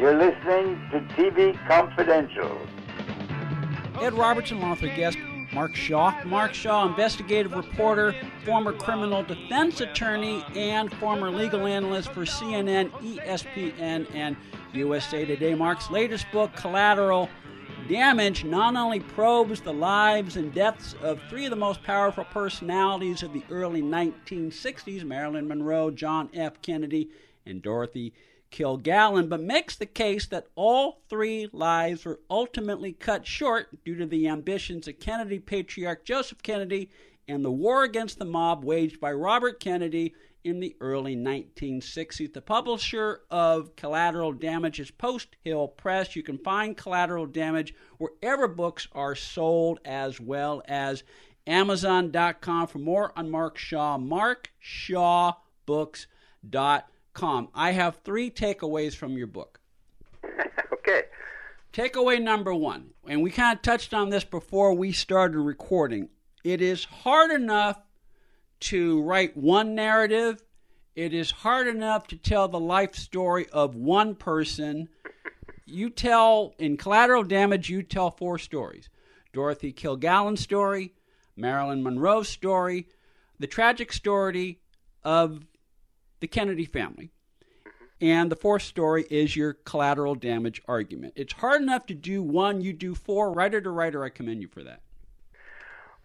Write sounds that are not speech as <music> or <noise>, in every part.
You're listening to TV Confidential. Ed Robertson, along with our guest Mark Shaw. Mark Shaw, investigative reporter, former criminal defense attorney, and former legal analyst for CNN, ESPN, and USA Today. Mark's latest book, Collateral Damage, not only probes the lives and deaths of three of the most powerful personalities of the early 1960s Marilyn Monroe, John F. Kennedy, and Dorothy Kilgallen, but makes the case that all three lives were ultimately cut short due to the ambitions of Kennedy patriarch Joseph Kennedy and the war against the mob waged by Robert Kennedy in the early 1960s. The publisher of Collateral Damage is Post Hill Press. You can find Collateral Damage wherever books are sold, as well as Amazon.com. For more on Mark Shaw, markshawbooks.com com. I have three takeaways from your book. <laughs> okay. Takeaway number one, and we kind of touched on this before we started recording. It is hard enough to write one narrative. It is hard enough to tell the life story of one person. You tell, in collateral damage, you tell four stories Dorothy Kilgallen's story, Marilyn Monroe's story, the tragic story of the Kennedy family. And the fourth story is your collateral damage argument. It's hard enough to do one, you do four. Writer to writer, I commend you for that.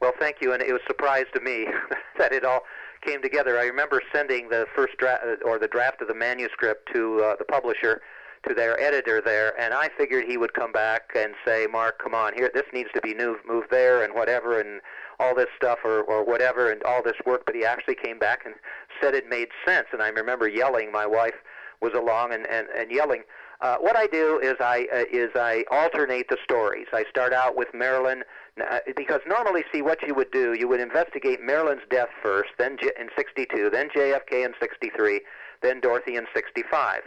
Well, thank you. And it was a surprise to me <laughs> that it all came together. I remember sending the first draft or the draft of the manuscript to uh, the publisher, to their editor there, and I figured he would come back and say, "Mark, come on, here, this needs to be moved, moved there, and whatever." And all this stuff or, or whatever and all this work, but he actually came back and said it made sense. And I remember yelling. My wife was along and, and, and yelling. Uh, what I do is I uh, is I alternate the stories. I start out with Marilyn uh, because normally, see what you would do, you would investigate Marilyn's death first, then J- in '62, then JFK in '63, then Dorothy in '65.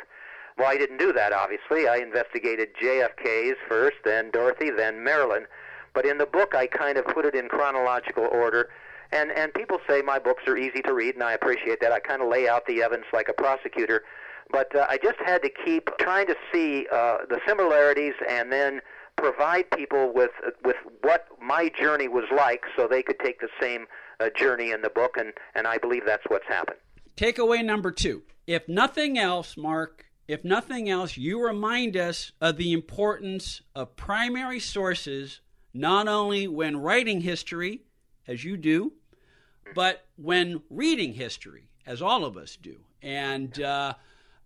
Well, I didn't do that. Obviously, I investigated JFK's first, then Dorothy, then Marilyn. But in the book, I kind of put it in chronological order. And, and people say my books are easy to read, and I appreciate that. I kind of lay out the evidence like a prosecutor. But uh, I just had to keep trying to see uh, the similarities and then provide people with with what my journey was like so they could take the same uh, journey in the book and and I believe that's what's happened. Takeaway number 2. If nothing else, Mark, if nothing else, you remind us of the importance of primary sources not only when writing history, as you do, but when reading history, as all of us do. And uh,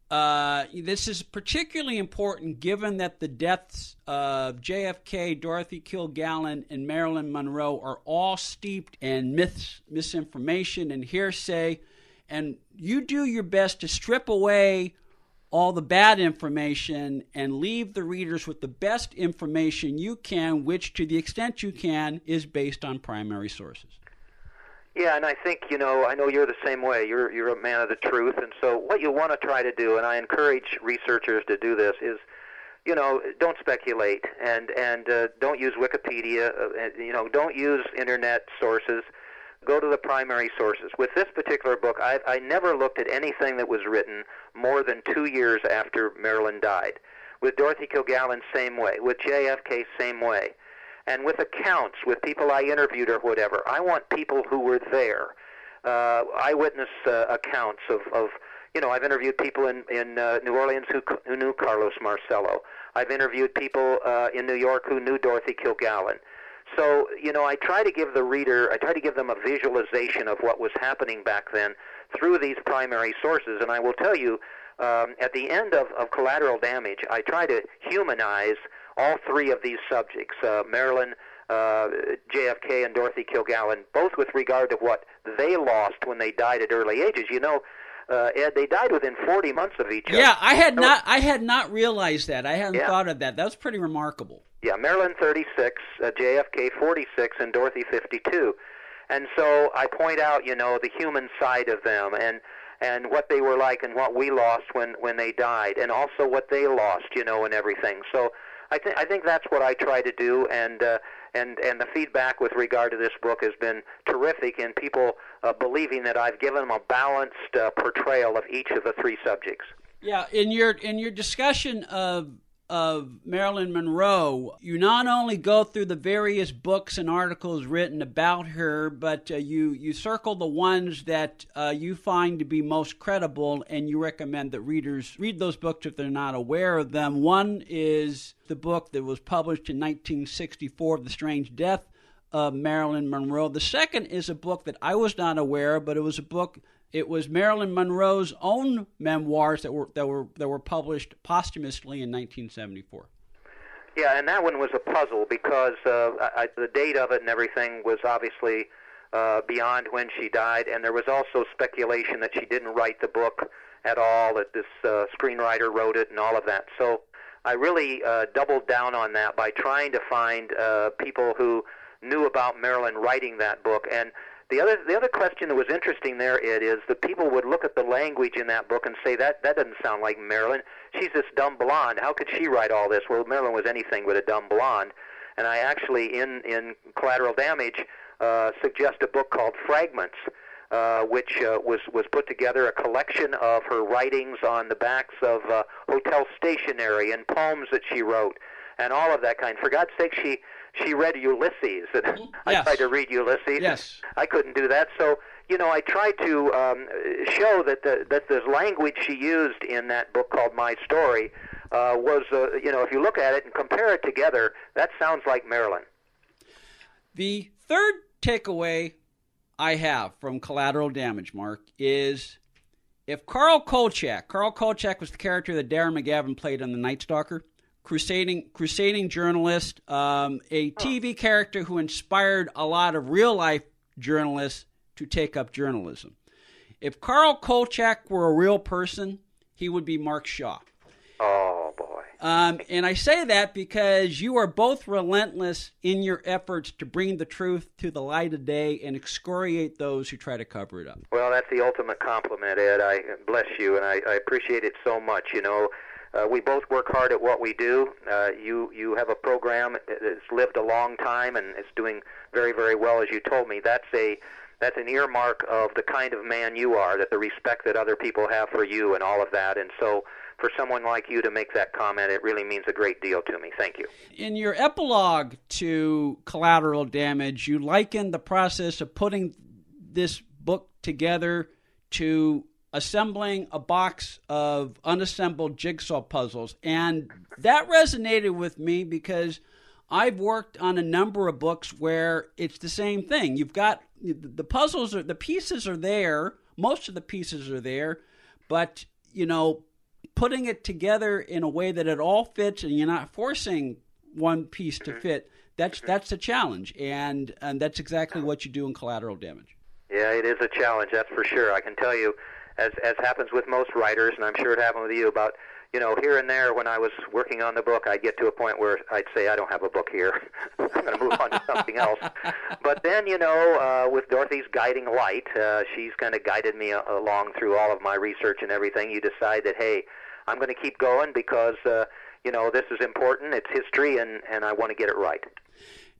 uh, this is particularly important given that the deaths of JFK, Dorothy Kilgallen, and Marilyn Monroe are all steeped in myths, misinformation, and hearsay. And you do your best to strip away all the bad information and leave the readers with the best information you can, which, to the extent you can, is based on primary sources. Yeah, and I think you know, I know you're the same way. You're you're a man of the truth, and so what you want to try to do, and I encourage researchers to do this, is you know, don't speculate and and uh, don't use Wikipedia. Uh, you know, don't use internet sources go to the primary sources. With this particular book, I, I never looked at anything that was written more than two years after Marilyn died. With Dorothy Kilgallen, same way. With JFK, same way. And with accounts, with people I interviewed or whatever, I want people who were there. Uh, eyewitness uh, accounts of, of, you know, I've interviewed people in, in uh, New Orleans who, who knew Carlos Marcello. I've interviewed people uh, in New York who knew Dorothy Kilgallen. So, you know, I try to give the reader, I try to give them a visualization of what was happening back then through these primary sources. And I will tell you, um, at the end of, of Collateral Damage, I try to humanize all three of these subjects uh, Marilyn, uh, JFK, and Dorothy Kilgallen, both with regard to what they lost when they died at early ages. You know, uh, Ed, they died within 40 months of each other. Yeah, I had not I had not realized that. I hadn't Yeah. thought of that. That was pretty remarkable. Yeah, Marilyn 36, uh, JFK 46, and Dorothy 52. And so I point out, you know, the human side of them and and what they were like and what we lost when when they died and also what they lost, you know, and everything. So I think I think that's what I try to do and uh, and and the feedback with regard to this book has been terrific in people uh, believing that I've given them a balanced uh, portrayal of each of the three subjects. Yeah, in your in your discussion of of Marilyn Monroe, you not only go through the various books and articles written about her, but uh, you you circle the ones that uh, you find to be most credible, and you recommend that readers read those books if they're not aware of them. One is the book that was published in 1964, "The Strange Death." of Marilyn Monroe. The second is a book that I was not aware of, but it was a book. It was Marilyn Monroe's own memoirs that were that were that were published posthumously in 1974. Yeah, and that one was a puzzle because uh, I, the date of it and everything was obviously uh, beyond when she died, and there was also speculation that she didn't write the book at all, that this uh, screenwriter wrote it, and all of that. So I really uh, doubled down on that by trying to find uh, people who knew about Marilyn writing that book. And the other the other question that was interesting there, Ed, is that people would look at the language in that book and say that that doesn't sound like Marilyn. She's this dumb blonde. How could she write all this? Well, Marilyn was anything but a dumb blonde. And I actually, in in Collateral Damage, uh, suggest a book called Fragments. Uh, which uh, was was put together a collection of her writings on the backs of uh, hotel stationery and poems that she wrote, and all of that kind. For God's sake, she she read Ulysses, and <laughs> I tried to read Ulysses. Yes. I couldn't do that. So you know, I tried to um, show that the that the language she used in that book called My Story uh, was, uh, you know, if you look at it and compare it together, that sounds like Marilyn. The third takeaway I have from collateral damage, Mark, is if Carl Kolchak, Carl Kolchak was the character that Darren McGavin played on The Night Stalker, crusading crusading journalist, um, a TV character who inspired a lot of real life journalists to take up journalism. If Carl Kolchak were a real person, he would be Mark Shaw. Oh boy. Um, and I say that because you are both relentless in your efforts to bring the truth to the light of day and excoriate those who try to cover it up. Well, that's the ultimate compliment, Ed. I bless you, and I, I appreciate it so much. You know, uh, we both work hard at what we do. Uh, you you have a program that's lived a long time and it's doing very very well, as you told me. That's a that's an earmark of the kind of man you are, that the respect that other people have for you and all of that. And so, for someone like you to make that comment, it really means a great deal to me. Thank you. In your epilogue to Collateral Damage, you liken the process of putting this book together to assembling a box of unassembled jigsaw puzzles. And that resonated with me because I've worked on a number of books where it's the same thing. You've got the puzzles are the pieces are there, most of the pieces are there, but you know, putting it together in a way that it all fits and you're not forcing one piece to mm-hmm. fit, that's mm-hmm. that's a challenge. And and that's exactly what you do in collateral damage. Yeah, it is a challenge, that's for sure. I can tell you, as as happens with most writers, and I'm sure it happened with you, about you know here and there when I was working on the book, I'd get to a point where I'd say I don't have a book here. <laughs> I'm going to move on to something else. <laughs> But then you know, uh, with Dorothy's guiding light, uh, she's kind of guided me a- along through all of my research and everything. You decide that hey, I'm going to keep going because. Uh, you know, this is important. It's history, and, and I want to get it right.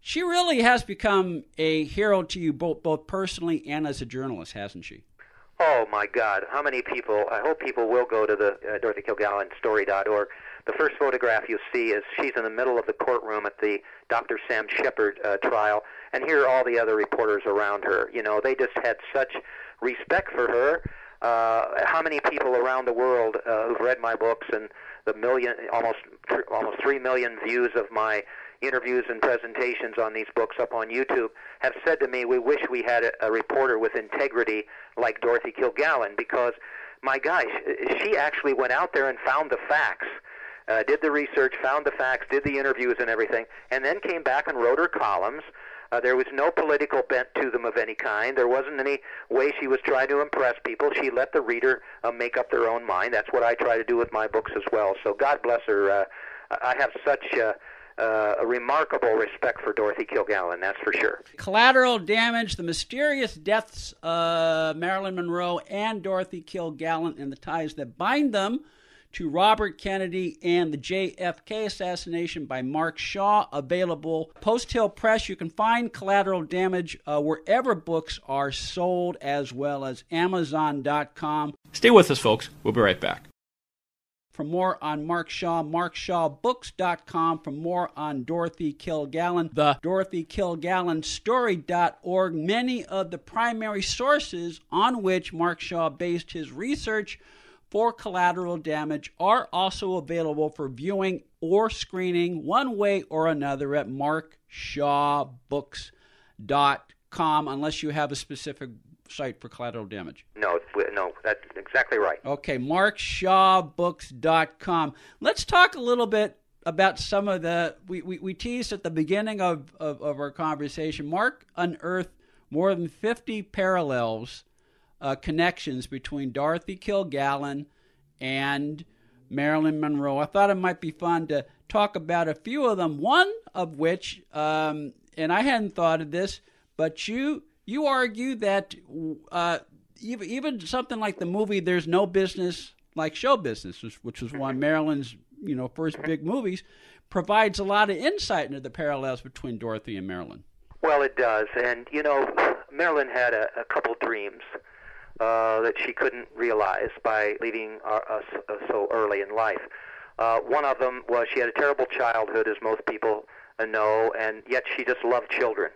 She really has become a hero to you both both personally and as a journalist, hasn't she? Oh my God! How many people? I hope people will go to the uh, Dorothy Kilgallen story.org. The first photograph you see is she's in the middle of the courtroom at the Dr. Sam Sheppard uh, trial, and here are all the other reporters around her. You know, they just had such respect for her. Uh, how many people around the world uh, who've read my books and the million, almost almost three million views of my interviews and presentations on these books up on YouTube have said to me, "We wish we had a, a reporter with integrity like Dorothy Kilgallen," because my gosh, she actually went out there and found the facts. uh, did the research, found the facts, did the interviews and everything, and then came back and wrote her columns. Uh, there was no political bent to them of any kind. There wasn't any way she was trying to impress people. She let the reader uh, make up their own mind. That's what I try to do with my books as well. So God bless her. Uh, I have such uh, uh, a remarkable respect for Dorothy Kilgallen, that's for sure. Collateral Damage, The Mysterious Deaths of Marilyn Monroe and Dorothy Kilgallen and the Ties That Bind Them to Robert Kennedy and the JFK Assassination by Mark Shaw, available Post Hill Press. You can find Collateral Damage uh, wherever books are sold, as well as Amazon.com. Stay with us, folks. We'll be right back. For more on Mark Shaw, markshawbooks.com. For more on Dorothy Kilgallen, the Dorothy Kilgallen Story.org. Many of the primary sources on which Mark Shaw based his research for collateral damage are also available for viewing or screening one way or another at markshawbooks.com unless you have a specific site for collateral damage. No, no, that's exactly right. Okay, markshawbooks.com. Let's talk a little bit about some of the we, we, we teased at the beginning of, of, of our conversation. Mark unearthed more than 50 parallels, uh, connections between Dorothy Kilgallen and Marilyn Monroe. I thought it might be fun to talk about a few of them. One of which, um, and I hadn't thought of this, but you you argue that uh, even even something like the movie "There's No Business Like Show Business," which was one of Marilyn's you know first big movies, provides a lot of insight into the parallels between Dorothy and Marilyn. Well, it does, and you know, Marilyn had a, a couple dreams uh, that she couldn't realize by leaving uh, us uh, so early in life. Uh, one of them was she had a terrible childhood, as most people uh, know, and yet she just loved children.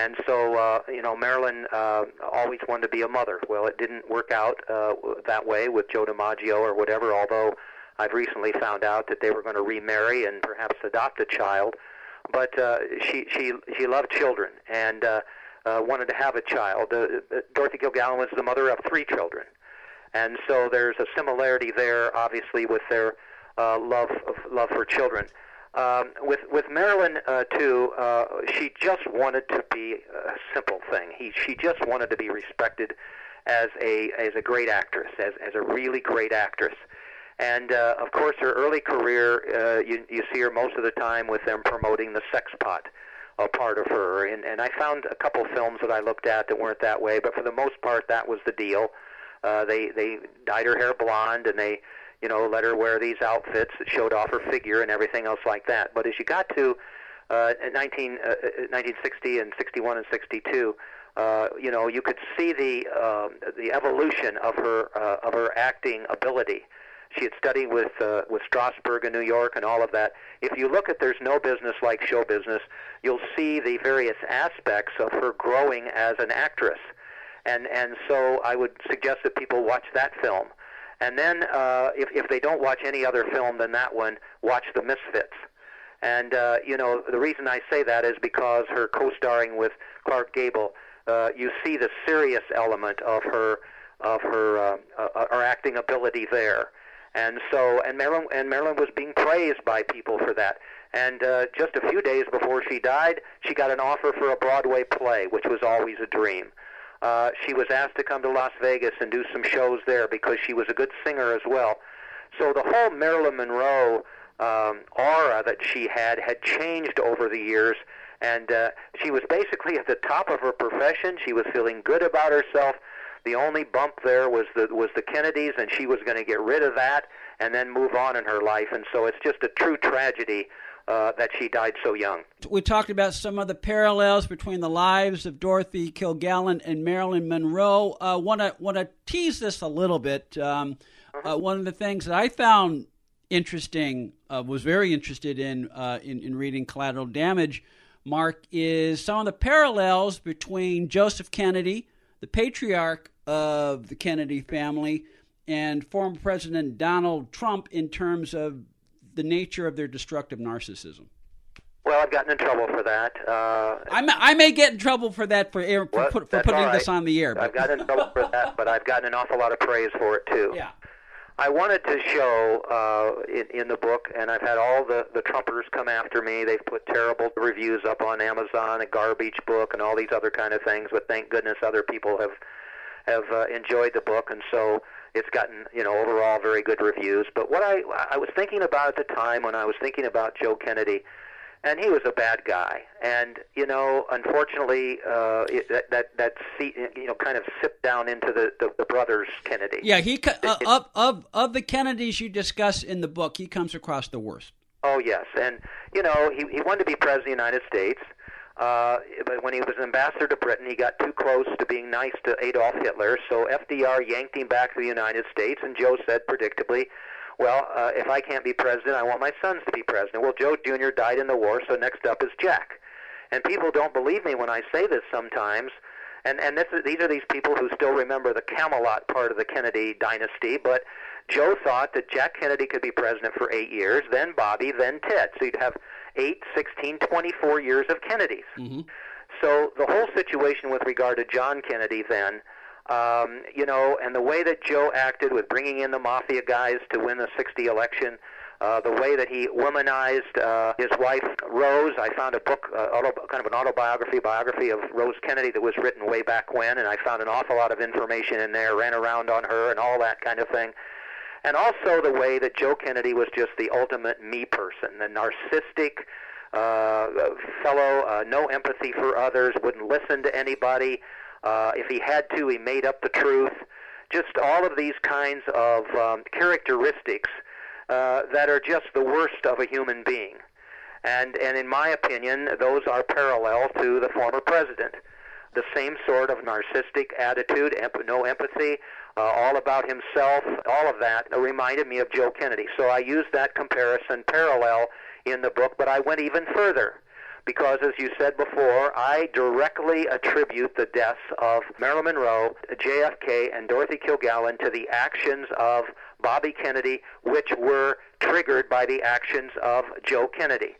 And so, uh, you know, Marilyn uh, always wanted to be a mother. Well, it didn't work out uh, that way with Joe DiMaggio or whatever, although I've recently found out that they were going to remarry and perhaps adopt a child. But uh, she, she, she loved children and uh, uh, wanted to have a child. Uh, Dorothy Kilgallen was the mother of three children. And so there's a similarity there, obviously, with their uh, love, of, love for children. Um, with with Marilyn uh, too, uh, she just wanted to be a simple thing. He she just wanted to be respected as a as a great actress, as as a really great actress. And uh, of course, her early career, uh, you you see her most of the time with them promoting the sex pot a part of her. And and I found a couple films that I looked at that weren't that way, but for the most part, that was the deal. Uh, they they dyed her hair blonde and they you know, let her wear these outfits that showed off her figure and everything else like that. But as you got to uh, 19, uh, 1960 and 61 and 62, uh, you know, you could see the um, the evolution of her uh, of her acting ability. She had studied with uh, with Strasberg in New York and all of that. If you look at "There's No Business Like Show Business," you'll see the various aspects of her growing as an actress, and and so I would suggest that people watch that film. And then, uh, if if they don't watch any other film than that one, watch The Misfits. And uh, you know, the reason I say that is because her co-starring with Clark Gable, uh, you see the serious element of her of her uh, uh, her acting ability there. And so, and Marilyn and Marilyn was being praised by people for that. And uh, just a few days before she died, she got an offer for a Broadway play, which was always a dream uh, she was asked to come to Las Vegas and do some shows there because she was a good singer as well. So the whole Marilyn Monroe um, aura that she had had changed over the years, and uh, she was basically at the top of her profession. She was feeling good about herself. The only bump there was the was the Kennedys, and she was going to get rid of that and then move on in her life. And so it's just a true tragedy uh, that she died so young. We talked about some of the parallels between the lives of Dorothy Kilgallen and Marilyn Monroe. Uh, want to want to tease this a little bit. Um, uh, one of the things that I found interesting uh, was very interested in, uh, in in reading Collateral Damage. Mark is some of the parallels between Joseph Kennedy, the patriarch of the Kennedy family, and former President Donald Trump in terms of the nature of their destructive narcissism? Well, I've gotten in trouble for that. Uh, I, may, I may get in trouble for that for, air, for, for putting right. this on the air. But. I've gotten in trouble for that, but I've gotten an awful lot of praise for it too. Yeah. I wanted to show uh, in, in the book, and I've had all the, the Trumpers come after me. They've put terrible reviews up on Amazon, a garbage book, and all these other kind of things. But thank goodness other people have have uh, enjoyed the book, and so it's gotten you know overall very good reviews. But what I I was thinking about at the time when I was thinking about Joe Kennedy and he was a bad guy. And you know, unfortunately, uh, it, that that that seat, you know, kind of sipped down into the, the, the brothers Kennedy. Yeah, he uh, of of of the Kennedys you discuss in the book, he comes across the worst. Oh yes, and you know, he he wanted to be president of the United States. Uh, but when he was ambassador to Britain, he got too close to being nice to Adolf Hitler. So FDR yanked him back to the United States, and Joe said, predictably, well, uh, if I can't be president, I want my sons to be president. Well, Joe Jr. died in the war, so next up is Jack. And people don't believe me when I say this sometimes. And and this is, these are these people who still remember the Camelot part of the Kennedy dynasty. But Joe thought that Jack Kennedy could be president for eight years, then Bobby, then Ted. So you'd have eight, sixteen, twenty-four years of Kennedys. Mm-hmm. So the whole situation with regard to John Kennedy then um, you know, and the way that Joe acted with bringing in the mafia guys to win the 60 election, uh, the way that he womanized uh, his wife Rose. I found a book, uh, auto, kind of an autobiography, biography of Rose Kennedy that was written way back when, and I found an awful lot of information in there, ran around on her and all that kind of thing. And also the way that Joe Kennedy was just the ultimate me person, the narcissistic uh, fellow, uh, no empathy for others, wouldn't listen to anybody. Uh, if he had to, he made up the truth. Just all of these kinds of um, characteristics uh, that are just the worst of a human being. And, and in my opinion, those are parallel to the former president. The same sort of narcissistic attitude, emp- no empathy, uh, all about himself, all of that reminded me of Joe Kennedy. So I used that comparison parallel in the book, but I went even further because, as you said before, I directly attribute the deaths of Marilyn Monroe, JFK, and Dorothy Kilgallen to the actions of Bobby Kennedy, which were triggered by the actions of Joe Kennedy.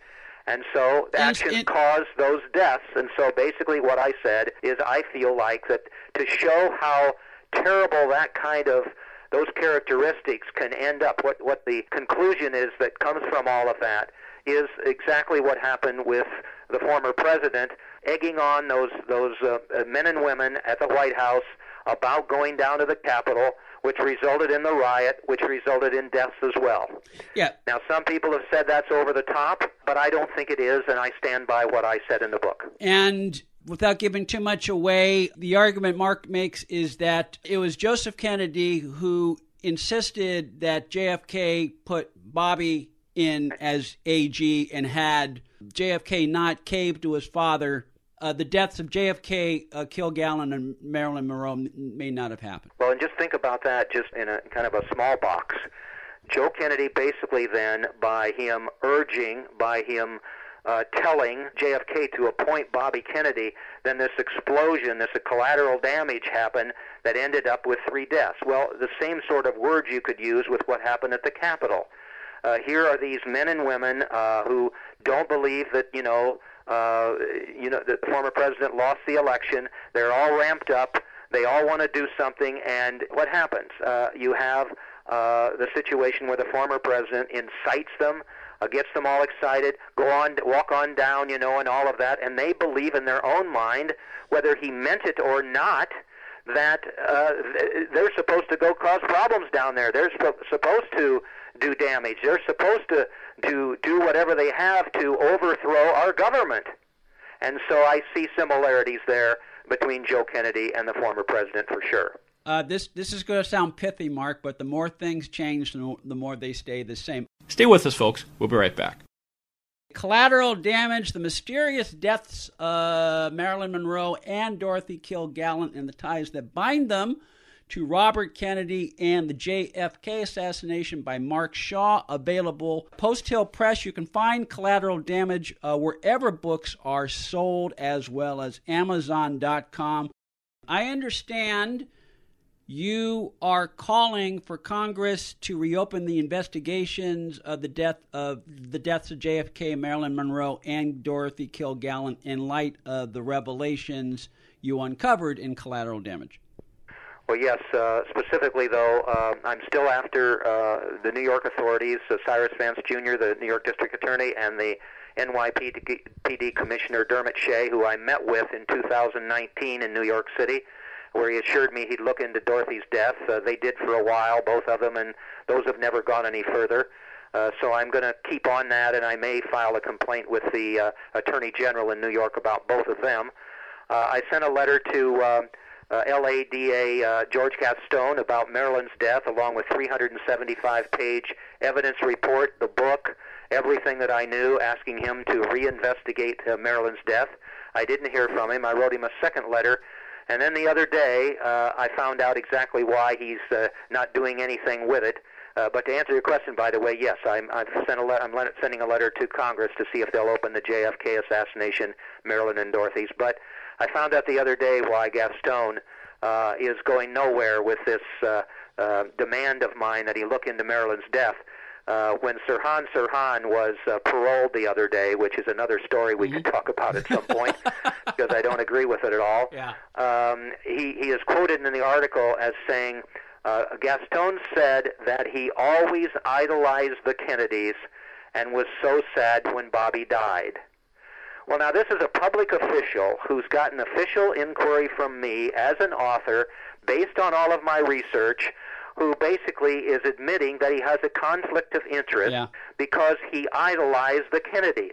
And so actions it, caused those deaths. And so basically what I said is I feel like that to show how terrible that kind of those characteristics can end up, what, what the conclusion is that comes from all of that is exactly what happened with the former president, egging on those those uh, men and women at the White House about going down to the Capitol, which resulted in the riot, which resulted in deaths as well. Yeah. Now, some people have said that's over the top, but I don't think it is, and I stand by what I said in the book. And without giving too much away, the argument Mark makes is that it was Joseph Kennedy who insisted that JFK put Bobby in as AG and had JFK not caved to his father, uh, the deaths of JFK, uh, Kilgallen, and Marilyn Monroe may not have happened. Well, and just think about that just in a kind of a small box. Joe Kennedy basically then, by him urging, by him uh, telling JFK to appoint Bobby Kennedy, then this explosion, this collateral damage happened that ended up with three deaths. Well, the same sort of words you could use with what happened at the Capitol. Uh, here are these men and women uh, who don't believe that you know uh, you know the former president lost the election. They're all ramped up. They all want to do something, and what happens? Uh, you have uh, the situation where the former president incites them, uh, gets them all excited, go on, walk on down, you know, and all of that, and they believe in their own mind, whether he meant it or not, that uh, they're supposed to go cause problems down there. They're sp- supposed to do damage. They're supposed to, to do whatever they have to overthrow our government. And so I see similarities there between Joe Kennedy and the former president for sure. Uh, this this is going to sound pithy, Mark, but the more things change, the more they stay the same. Stay with us, folks. We'll be right back. Collateral damage, the mysterious deaths of Marilyn Monroe and Dorothy Kilgallen and the ties that bind them to Robert Kennedy and the JFK assassination by Mark Shaw, available Post Hill Press. You can find Collateral Damage uh, wherever books are sold, as well as Amazon.com. I understand you are calling for Congress to reopen the investigations of the death of the deaths of JFK, Marilyn Monroe, and Dorothy Kilgallen in light of the revelations you uncovered in Collateral Damage. Well, yes. Uh, specifically, though, uh, I'm still after uh, the New York authorities, uh, Cyrus Vance Jr., the New York District Attorney, and the NYPD Commissioner Dermot Shea, who I met with in 2019 in New York City, where he assured me he'd look into Dorothy's death. Uh, they did for a while, both of them, and those have never gone any further. Uh, so I'm going to keep on that, and I may file a complaint with the uh, Attorney General in New York about both of them. Uh, I sent a letter to. Uh, uh, LADA uh, George Gascón about Marilyn's death, along with 375-page evidence report, the book, everything that I knew, asking him to reinvestigate uh, Marilyn's death. I didn't hear from him. I wrote him a second letter, and then the other day uh, I found out exactly why he's uh, not doing anything with it. Uh, but to answer your question, by the way, yes, I'm, I've sent a le- I'm le- sending a letter to Congress to see if they'll open the JFK assassination, Marilyn and Dorothy's. But I found out the other day why Gascón uh, is going nowhere with this uh, uh, demand of mine that he look into Marilyn's death. Uh, when Sirhan Sirhan was uh, paroled the other day, which is another story we mm-hmm. could talk about at some point, <laughs> because I don't agree with it at all. Yeah. Um, he he is quoted in the article as saying, uh, Gascón said that he always idolized the Kennedys and was so sad when Bobby died. Well, now this is a public official who's got an official inquiry from me as an author based on all of my research who basically is admitting that he has a conflict of interest yeah. because he idolized the Kennedys.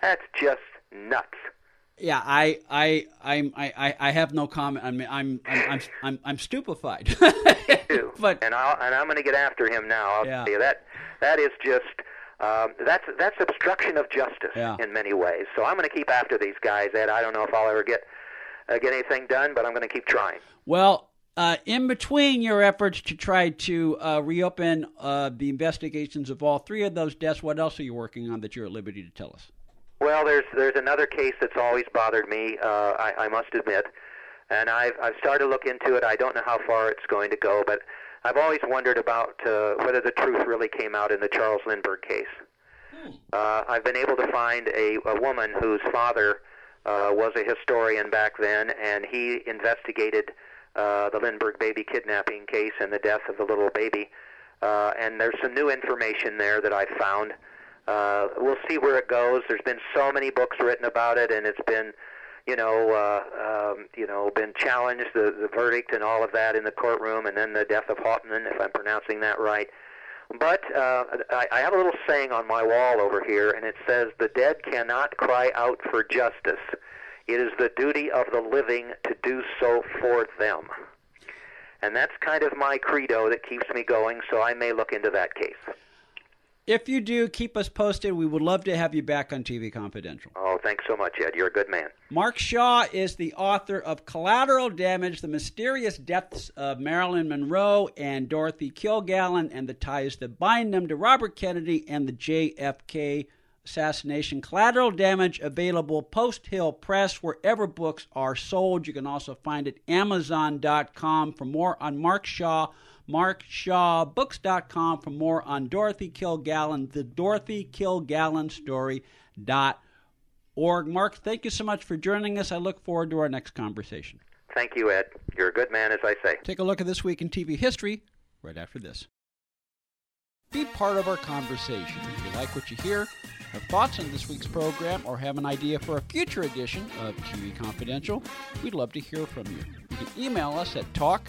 That's just nuts. Yeah, I, I, I'm, I, I have no comment. I mean, I'm, I'm, I'm, I'm, I'm stupefied. <laughs> but and I and I'm going to get after him now. I'll yeah. tell you that that is just um, that's that's obstruction of justice yeah. in many ways. So I'm going to keep after these guys, Ed. I don't know if I'll ever get uh, get anything done, but I'm going to keep trying. Well, uh, in between your efforts to try to uh, reopen uh, the investigations of all three of those deaths, what else are you working on that you're at liberty to tell us? Well, there's there's another case that's always bothered me. Uh, I, I must admit, and I've I've started to look into it. I don't know how far it's going to go, but I've always wondered about uh, whether the truth really came out in the Charles Lindbergh case. Hmm. Uh, I've been able to find a, a woman whose father uh, was a historian back then, and he investigated uh, the Lindbergh baby kidnapping case and the death of the little baby. Uh, and there's some new information there that I've found. Uh, we'll see where it goes. There's been so many books written about it, and it's been you know, uh, um, you know, been challenged the the verdict and all of that in the courtroom, and then the death of Hauptmann, if I'm pronouncing that right. But uh, I, I have a little saying on my wall over here, and it says, "The dead cannot cry out for justice. It is the duty of the living to do so for them." And that's kind of my credo that keeps me going. So I may look into that case. If you do, keep us posted. We would love to have you back on TV Confidential. Oh, thanks so much, Ed. You're a good man. Mark Shaw is the author of Collateral Damage The Mysterious Deaths of Marilyn Monroe and Dorothy Kilgallen and the Ties That Bind Them to Robert Kennedy and the JFK Assassination. Collateral Damage available Post Hill Press, wherever books are sold. You can also find it Amazon.com. For more on Mark Shaw, markshawbooks.com for more on Dorothy Kilgallen, the Dorothy Kilgallen story.org. Mark, thank you so much for joining us. I look forward to our next conversation. Thank you, Ed. You're a good man, as I say. Take a look at this week in TV history right after this. Be part of our conversation. If you like what you hear, have thoughts on this week's program, or have an idea for a future edition of TV Confidential, we'd love to hear from you. You can email us at talk